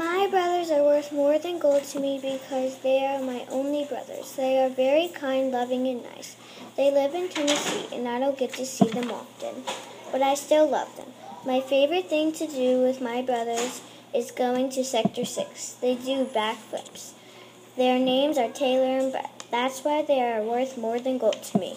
My brothers are worth more than gold to me because they are my only brothers. They are very kind, loving, and nice. They live in Tennessee, and I don't get to see them often, but I still love them. My favorite thing to do with my brothers is going to Sector 6. They do backflips. Their names are Taylor and Brett. That's why they are worth more than gold to me.